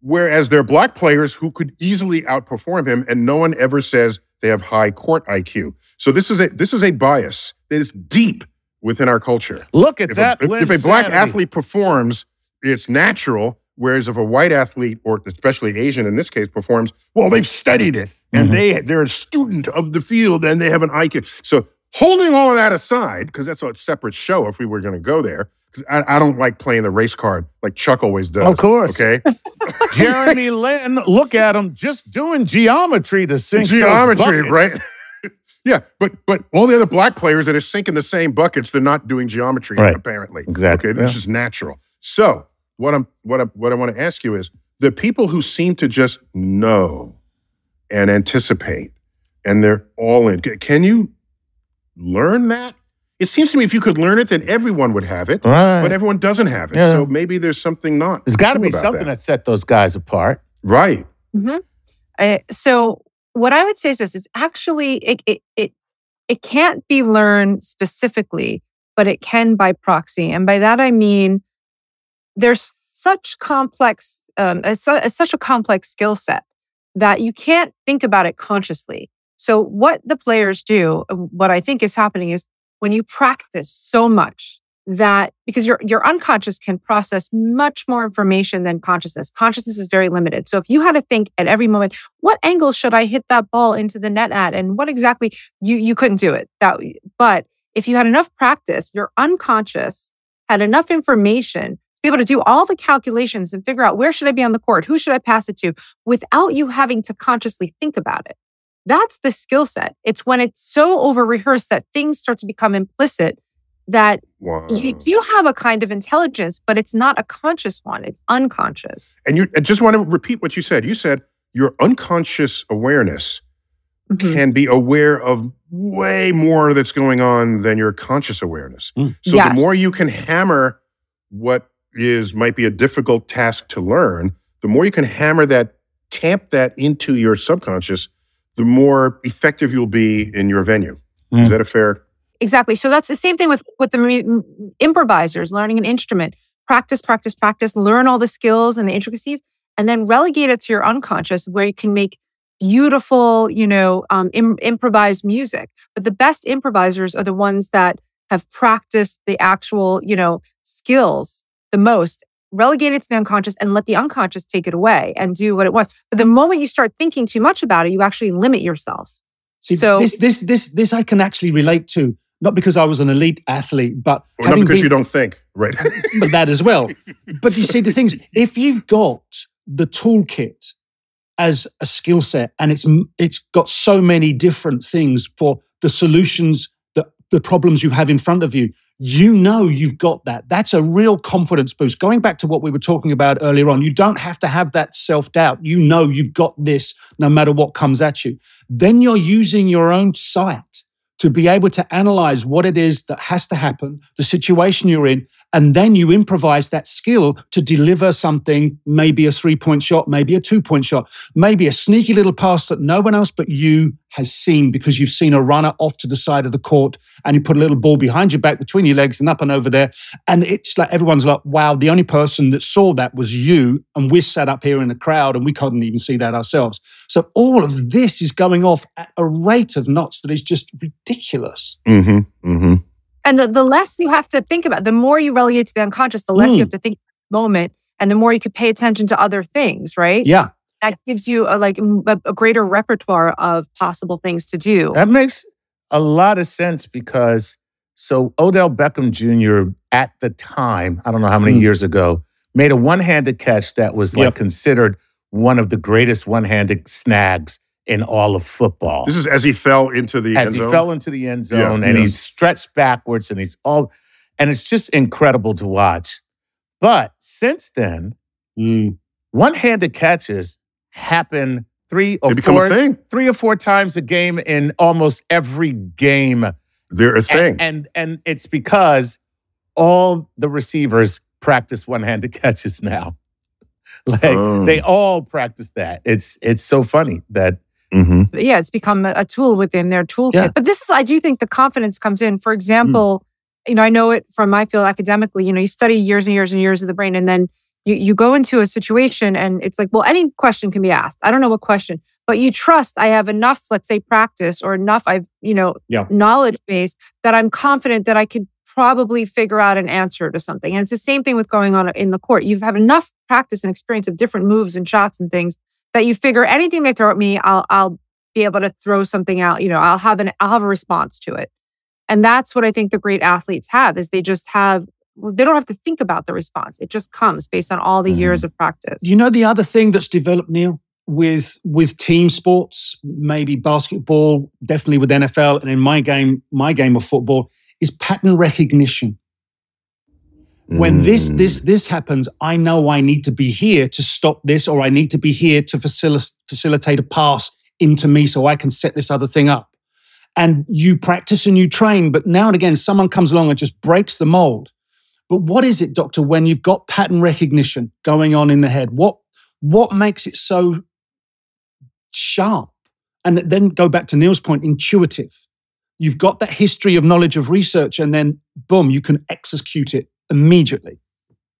whereas there are black players who could easily outperform him, and no one ever says they have high court IQ. So this is a this is a bias that is deep within our culture. Look at If that. a, if, if a black athlete performs, it's natural. Whereas if a white athlete, or especially Asian in this case, performs, well, they've studied it and Mhm. they they're a student of the field and they have an IQ. So holding all of that aside, because that's a separate show if we were going to go there. Because I, I don't like playing the race card like Chuck always does. Of course. Okay. Jeremy Lin, look at him just doing geometry to sink geometry, buckets. right? yeah, but but all the other black players that are sinking the same buckets, they're not doing geometry Right. apparently. Exactly. Okay, this is natural. So what I'm what I what I want to ask you is the people who seem to just know and anticipate, and they're all in. Can you learn that? It seems to me if you could learn it, then everyone would have it, Right. but everyone doesn't have it. Yeah. So maybe there's something not. There's got to be something that. that. set those guys apart. right. Uh, so what I would say is this: it's actually it it it it can't be learned specifically, but it can by proxy, and by that I mean there's such complex um, it's such a complex skill set that you can't think about it consciously. So what the players do, uh, what I think is happening is when you practice so much that because your your unconscious can process much more information than consciousness. Consciousness is very limited. So if you had to think at every moment, what angle should I hit that ball into the net at, and what exactly you you couldn't do it. That but if you had enough practice, your unconscious had enough information to be able to do all the calculations and figure out where should I be on the court, who should I pass it to, without you having to consciously think about it. That's the skill set. It's when it's so over rehearsed that things start to become implicit that Wow. you do have a kind of intelligence, but it's not a conscious one. It's unconscious. And you I just want to repeat what you said. You said your unconscious awareness Mhm. can be aware of way more that's going on than your conscious awareness. Mm. So Yes. the more you can hammer what is might be a difficult task to learn, the more you can hammer that, tamp that into your subconscious, the more effective you'll be in your venue. Is Mm. that a fair? Exactly. So that's the same thing with with the mu- improvisers learning an instrument. Practice, practice, practice. Learn all the skills and the intricacies, and then relegate it to your unconscious, where you can make beautiful, you know, um, Im- improvised music. But the best improvisers are the ones that have practiced the actual, you know, skills the most. Relegate it to the unconscious and let the unconscious take it away and do what it wants. But the moment you start thinking too much about it, you actually limit yourself. See, So- this, this, this, this I can actually relate to, not because I was an elite athlete, but Or not because been, you don't think, right? but that as well. But you see, the things if you've got the toolkit as a skill set, and it's it's got so many different things for the solutions, the the problems you have in front of you, you know you've got that. That's a real confidence boost. Going back to what we were talking about earlier on, you don't have to have that self doubt. You know you've got this no matter what comes at you. Then you're using your own sight to be able to analyze what it is that has to happen, the situation you're in, and then you improvise that skill to deliver something, maybe a three point shot, maybe a two point shot, maybe a sneaky little pass that no one else but you has seen because you've seen a runner off to the side of the court and you put a little ball behind your back between your legs and up and over there. And it's like everyone's like, wow, the only person that saw that was you. And we're sat up here in the crowd and we couldn't even see that ourselves. So all of this is going off at a rate of knots that is just ridiculous. Mm-hmm. Mm-hmm. And the, the less you have to think about, the more you relegate to the unconscious, the less Mm. you have to think moment and the more you could pay attention to other things, right? Yeah. That gives you a, like m- a, a greater repertoire of possible things to do. That makes a lot of sense because so Odell Beckham Jr. at the time, I don't know how many Mm. years ago, made a one-handed catch that was like Yep. considered one of the greatest one-handed snags in all of football. This is as he fell into the as end he zone. fell into the end Yeah, zone and yeah. he stretched backwards and he's all and it's just incredible to watch. But since then, Mm. one-handed catches happen three or they four, a thing. three or four times a game in almost every game. They're a thing. And, and and it's because all the receivers practice one-handed catches now. Like Oh. they all practice that. It's it's so funny that mm-hmm. Yeah, it's become a, a tool within their toolkit. Yeah. But this is, I do think the confidence comes in. For example, you know, I know it from my field academically, you know, you study years and years and years of the brain and then you, you go into a situation and it's like, well, any question can be asked. I don't know what question, but you trust I have enough, let's say practice or enough I've, you know, Yeah. knowledge base that I'm confident that I could probably figure out an answer to something. And it's the same thing with going on in the court. You've had enough practice and experience of different moves and shots and things that you figure anything they throw at me, I'll I'll be able to throw something out. You know, I'll have an I'll have a response to it. And that's what I think the great athletes have is they just have they don't have to think about the response. It just comes based on all the years of practice. You know the other thing that's developed, Neil, with with team sports, maybe basketball, definitely with NFL, and in my game, my game of football, is pattern recognition. When this Mm. this this happens, I know I need to be here to stop this, or I need to be here to facil- facilitate a pass into me so I can set this other thing up. And you practice and you train, but now and again, someone comes along and just breaks the mold. But what is it, doctor, when you've got pattern recognition going on in the head? What what makes it so sharp? And then go back to Neil's point, intuitive. You've got that history of knowledge of research, and then boom, you can execute it immediately.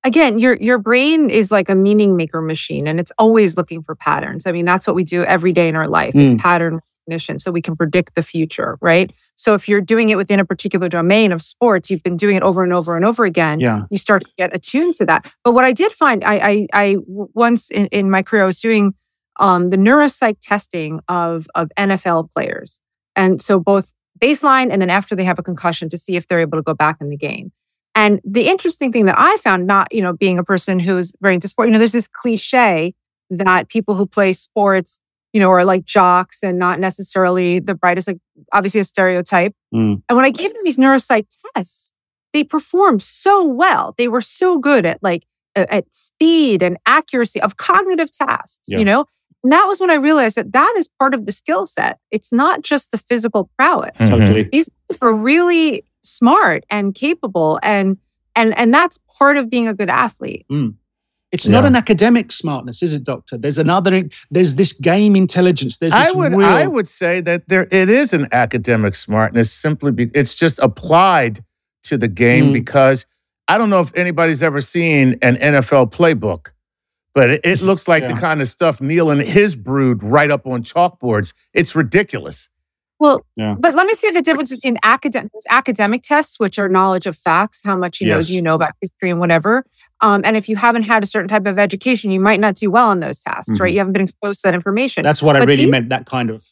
Again, your your brain is like a meaning maker machine and it's always looking for patterns. I mean, that's what we do every day in our life is Mm. pattern recognition so we can predict the future, right? So if you're doing it within a particular domain of sports, you've been doing it over and over and over again. Yeah. you start to get attuned to that. But what I did find, I, I once in, in my career, I was doing um, the neuropsych testing of of NFL players, and so both baseline and then after they have a concussion to see if they're able to go back in the game. And the interesting thing that I found, not you know being a person who's very into sport, you know, there's this cliche that people who play sports, you know, are like jocks and not necessarily the brightest. Like obviously a stereotype. Mm. And when I gave them these neuropsych tests, they performed so well. They were so good at like at speed and accuracy of cognitive tasks, Yeah. you know? And that was when I realized that that is part of the skill set. It's not just the physical prowess. Mhm. These guys were really smart and capable and and and that's part of being a good athlete. It's not an academic smartness, is it, Doctor? There's another. There's this game intelligence. There's this I would real, I would say that there it is an academic smartness simply be, it's just applied to the game Mm. because I don't know if anybody's ever seen an NFL playbook, but it, it looks like the kind of stuff Neil and his brood write up on chalkboards. It's ridiculous. Well, Yeah. but let me see the difference between academic academic tests, which are knowledge of facts, how much you know Yes. do you know about history and whatever. Um, and if you haven't had a certain type of education, you might not do well on those tasks, right? Mhm. You haven't been exposed to that information. That's what I really these- meant. That kind of.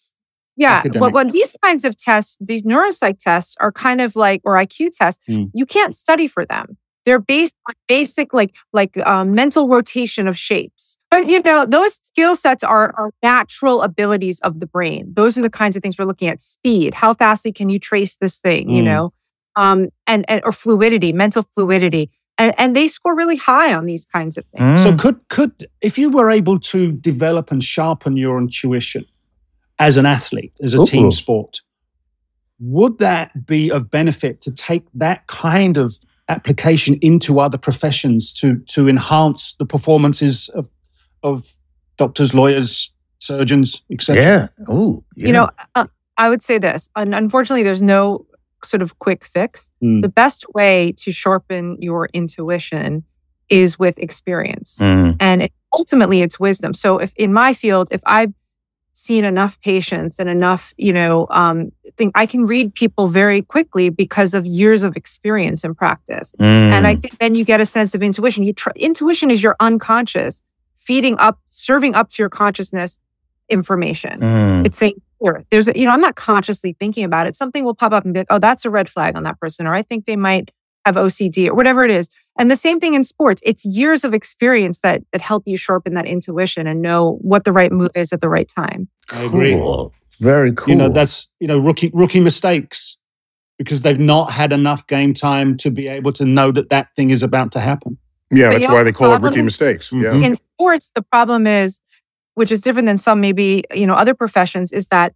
yeah. academic. But when these kinds of tests, these neuropsych tests are kind of like, or IQ tests, Mm. you can't study for them. They're based on basic, like like um, mental rotation of shapes. But you know, those skill sets are, are natural abilities of the brain. Those are the kinds of things we're looking at. Speed, how fastly can you trace this thing? You Mm. know, um, and, and or fluidity, mental fluidity, and, and they score really high on these kinds of things. So Mm. could could if you were able to develop and sharpen your intuition as an athlete, as a Ooh. team sport, would that be of benefit to take that kind of application into other professions to to enhance the performances of of doctors, lawyers, surgeons, etc. yeah. Oh, Yeah. You know, uh, I would say this. and unfortunately, there's no sort of quick fix. Mm. The best way to sharpen your intuition is with experience. Mm. and it, ultimately it's wisdom so if in my field if i've seen enough patients and enough you know um think i can read people very quickly because of years of experience and practice. And i Mm. think then you get a sense of intuition. You tr- intuition is your unconscious feeding up serving up to your consciousness information. Mm. it's saying here there's a, you know i'm not consciously thinking about it. Something will pop up and be like oh that's a red flag on that person or i think they might have ocd or whatever it is and the same thing in sports it's years of experience that that help you sharpen that intuition and know what the right move is at the right time I agree. Cool. Very cool. You know, that's you know rookie rookie mistakes because they've not had enough game time to be able to know that that thing is about to happen. Yeah, But that's why they call it problem- rookie mistakes. Yeah. In sports the problem is which is different than some maybe you know other professions is that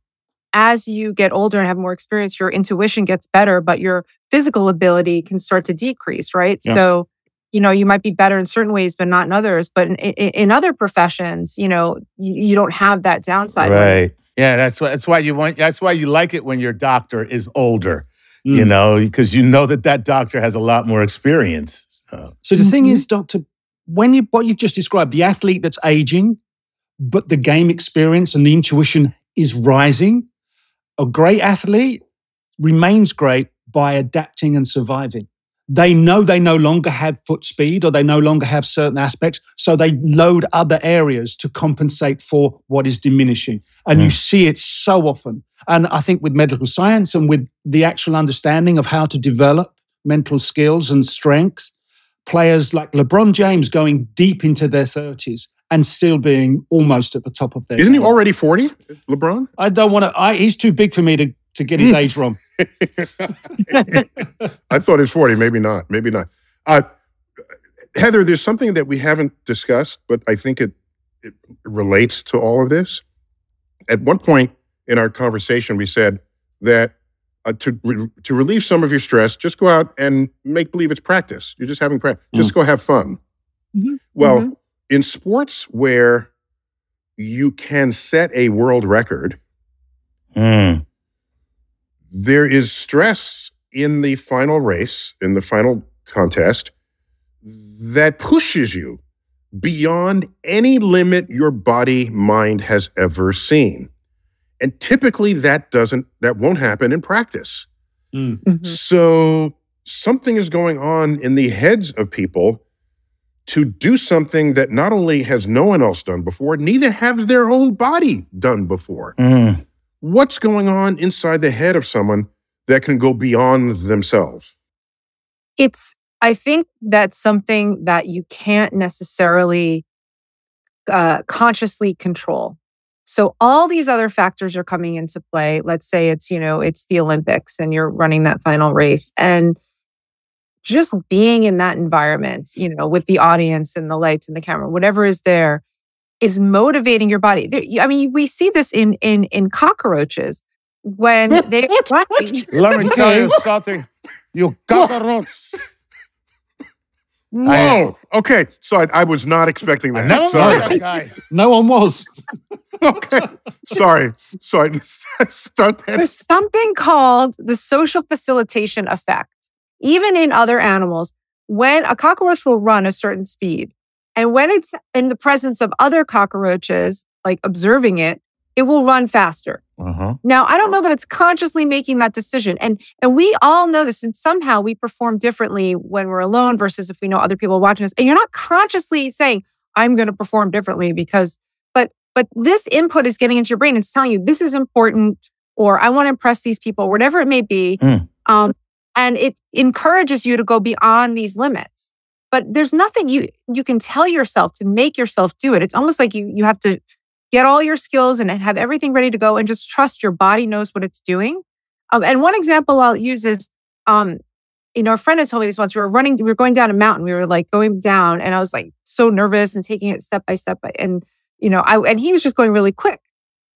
as you get older and have more experience your intuition gets better but your physical ability can start to decrease right Yeah. so you know you might be better in certain ways but not in others but in, in, in other professions you know you, you don't have that downside right. Yeah, that's why that's why you want that's why you like it when your doctor is older, you Mm. know, because you know that that doctor has a lot more experience. So, So the thing Mhm. is, Doctor, when you what you've just described, the athlete that's aging, but the game experience and the intuition is rising, a great athlete remains great by adapting and surviving. They know they no longer have foot speed or they no longer have certain aspects, so they load other areas to compensate for what is diminishing. And you see it so often. And I think with medical science and with the actual understanding of how to develop mental skills and strength, players like LeBron James going deep into their 30s and still being almost at the top of their Isn't he already 40, LeBron? I don't want to. He's too big for me to, to get his age wrong. I thought he was 40. Maybe not. Maybe not. Uh, Heather, there's something that we haven't discussed, but I think it, it relates to all of this. At one point in our conversation, we said that uh, to re- to relieve some of your stress, just go out and make believe it's practice. You're just having practice. Just go have fun. Mhm. Well, Mhm. In sports where you can set a world record, mm, there is stress in the final race, in the final contest, that pushes you beyond any limit your body mind has ever seen. And typically that doesn't that won't happen in practice. Mhm. So something is going on in the heads of people to do something that not only has no one else done before, neither have their own body done before mm. what's going on inside the head of someone that can go beyond themselves? it's i think that's something that you can't necessarily uh, consciously control so all these other factors are coming into play let's say it's you know it's the olympics and you're running that final race and just being in that environment you know with the audience and the lights and the camera whatever is there is motivating your body i mean we see this in in in cockroaches when they Let me tell you something. You cockroach. Whoa. okay. So I, I was not expecting that. never met Sorry. that. No one was. okay. Sorry. Sorry. Start that. There's something called the social facilitation effect. Even in other animals, when a cockroach will run a certain speed, and when it's in the presence of other cockroaches, like observing it, it will run faster. Uh-huh. Now, I don't know that it's consciously making that decision. And and we all know this, and somehow we perform differently when we're alone versus if we know other people watching us. And you're not consciously saying, I'm going to perform differently because, but but this input is getting into your brain. It's telling you this is important, or I want to impress these people, whatever it may be. Mm. Um, and it encourages you to go beyond these limits. But there's nothing you you can tell yourself to make yourself do it. It's almost like you you have to get all your skills and have everything ready to go and just trust your body knows what it's doing. Um, and one example I'll use is um, you know, a friend had told me this once. We were running, we were going down a mountain. We were like going down, and I was like so nervous and taking it step by step. And you know, I and he was just going really quick.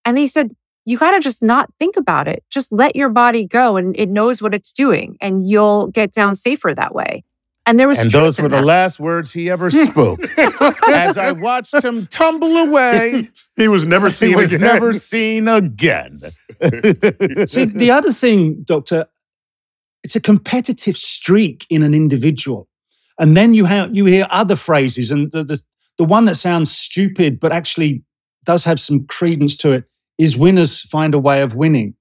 And he said, "You got to just not think about it. Just let your body go, and it knows what it's doing, and you'll get down safer that way." And there was and those were the that. last words he ever spoke. As I watched him tumble away, he was never he seen was again. never seen again. See, the other thing, Doctor, it's a competitive streak in an individual. And then you have you hear other phrases, and the, the the one that sounds stupid but actually does have some credence to it is winners find a way of winning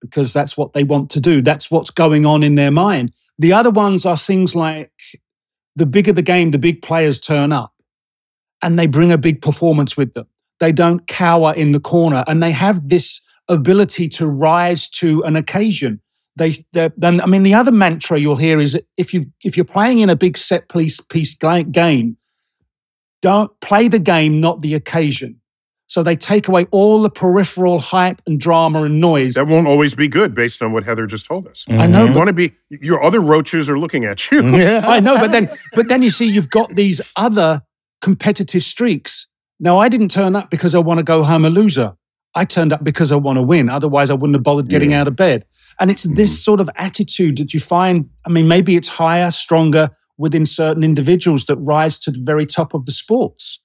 because that's what they want to do. That's what's going on in their mind. The other ones are things like the bigger the game, the big players turn up and they bring a big performance with them. They don't cower in the corner and they have this ability to rise to an occasion. They, then I mean, the other mantra you'll hear is if you if you're playing in a big set piece piece game, don't play the game, not the occasion. So they take away all the peripheral hype and drama and noise. That won't always be good based on what Heather just told us. I know, You want to be, your other roaches are looking at you. Yeah. I know, but then but then you see you've got these other competitive streaks. Now I didn't turn up because I want to go home a loser. I turned up because I want to win. Otherwise I wouldn't have bothered getting Yeah. out of bed. And it's this mm-hmm. sort of attitude that you find, I mean, maybe it's higher, stronger within certain individuals that rise to the very top of the sports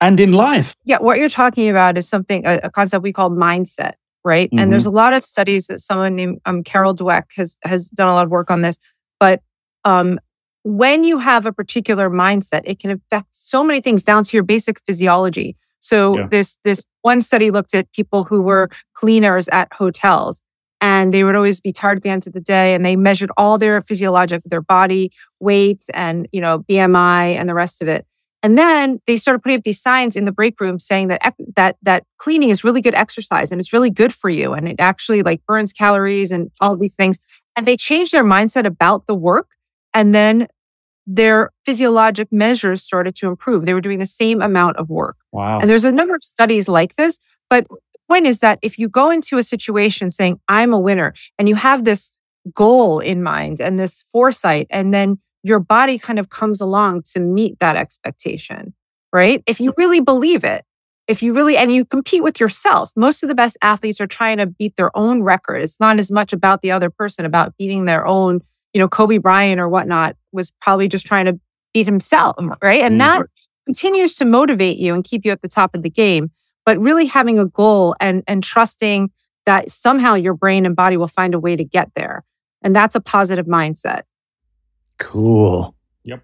and in life. Yeah, what you're talking about is something a, a concept we call mindset, right? Mhm. And there's a lot of studies that someone named um, Carol Dweck has has done a lot of work on this. But um, when you have a particular mindset, it can affect so many things down to your basic physiology. So Yeah. this this one study looked at people who were cleaners at hotels, and they would always be tired at the end of the day, and they measured all their physiologic, their body weight, and you know BMI and the rest of it. And then they started putting up these signs in the break room saying that that that cleaning is really good exercise and it's really good for you and it actually like burns calories and all these things. And they changed their mindset about the work and then their physiologic measures started to improve. They were doing the same amount of work. Wow. And there's a number of studies like this. But the point is that if you go into a situation saying, I'm a winner, and you have this goal in mind and this foresight, and then your body kind of comes along to meet that expectation, right? If you really believe it, if you really, and you compete with yourself, most of the best athletes are trying to beat their own record. It's not as much about the other person, about beating their own, you know, Kobe Bryant or whatnot was probably just trying to beat himself, right? And that continues to motivate you and keep you at the top of the game. But really having a goal and and trusting that somehow your brain and body will find a way to get there. And that's a positive mindset. Cool. Yep.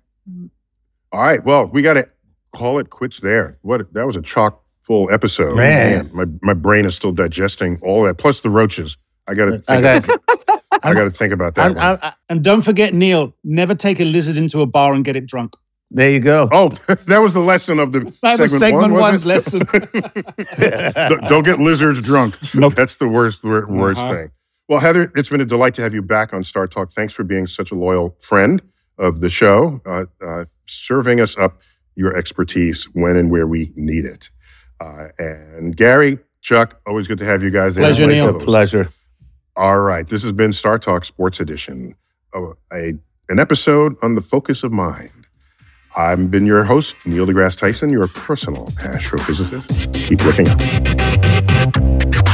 All right. Well, we got to call it quits there. What that was a chock full episode. Man. my my brain is still digesting all that. Plus the roaches. I got to I think. got, I got to think about that. I'm, one. I'm, I, And don't forget, Neil, never take a lizard into a bar and get it drunk. there you go. oh, that was the lesson of the That was segment, segment one, one's lesson. Don't- Don't get lizards drunk. Nope. That's the worst worst Uh-huh. thing. Well, Heather, it's been a delight to have you back on Star Talk. Thanks for being such a loyal friend of the show, uh, uh, serving us up your expertise when and where we need it. Uh, and Gary, Chuck, always good to have you guys there. Pleasure, Neil. Pleasure. All right, this has been Star Talk Sports Edition, uh, a an episode on the focus of mind. I've been your host, Neil deGrasse Tyson, your personal astrophysicist. Keep looking up.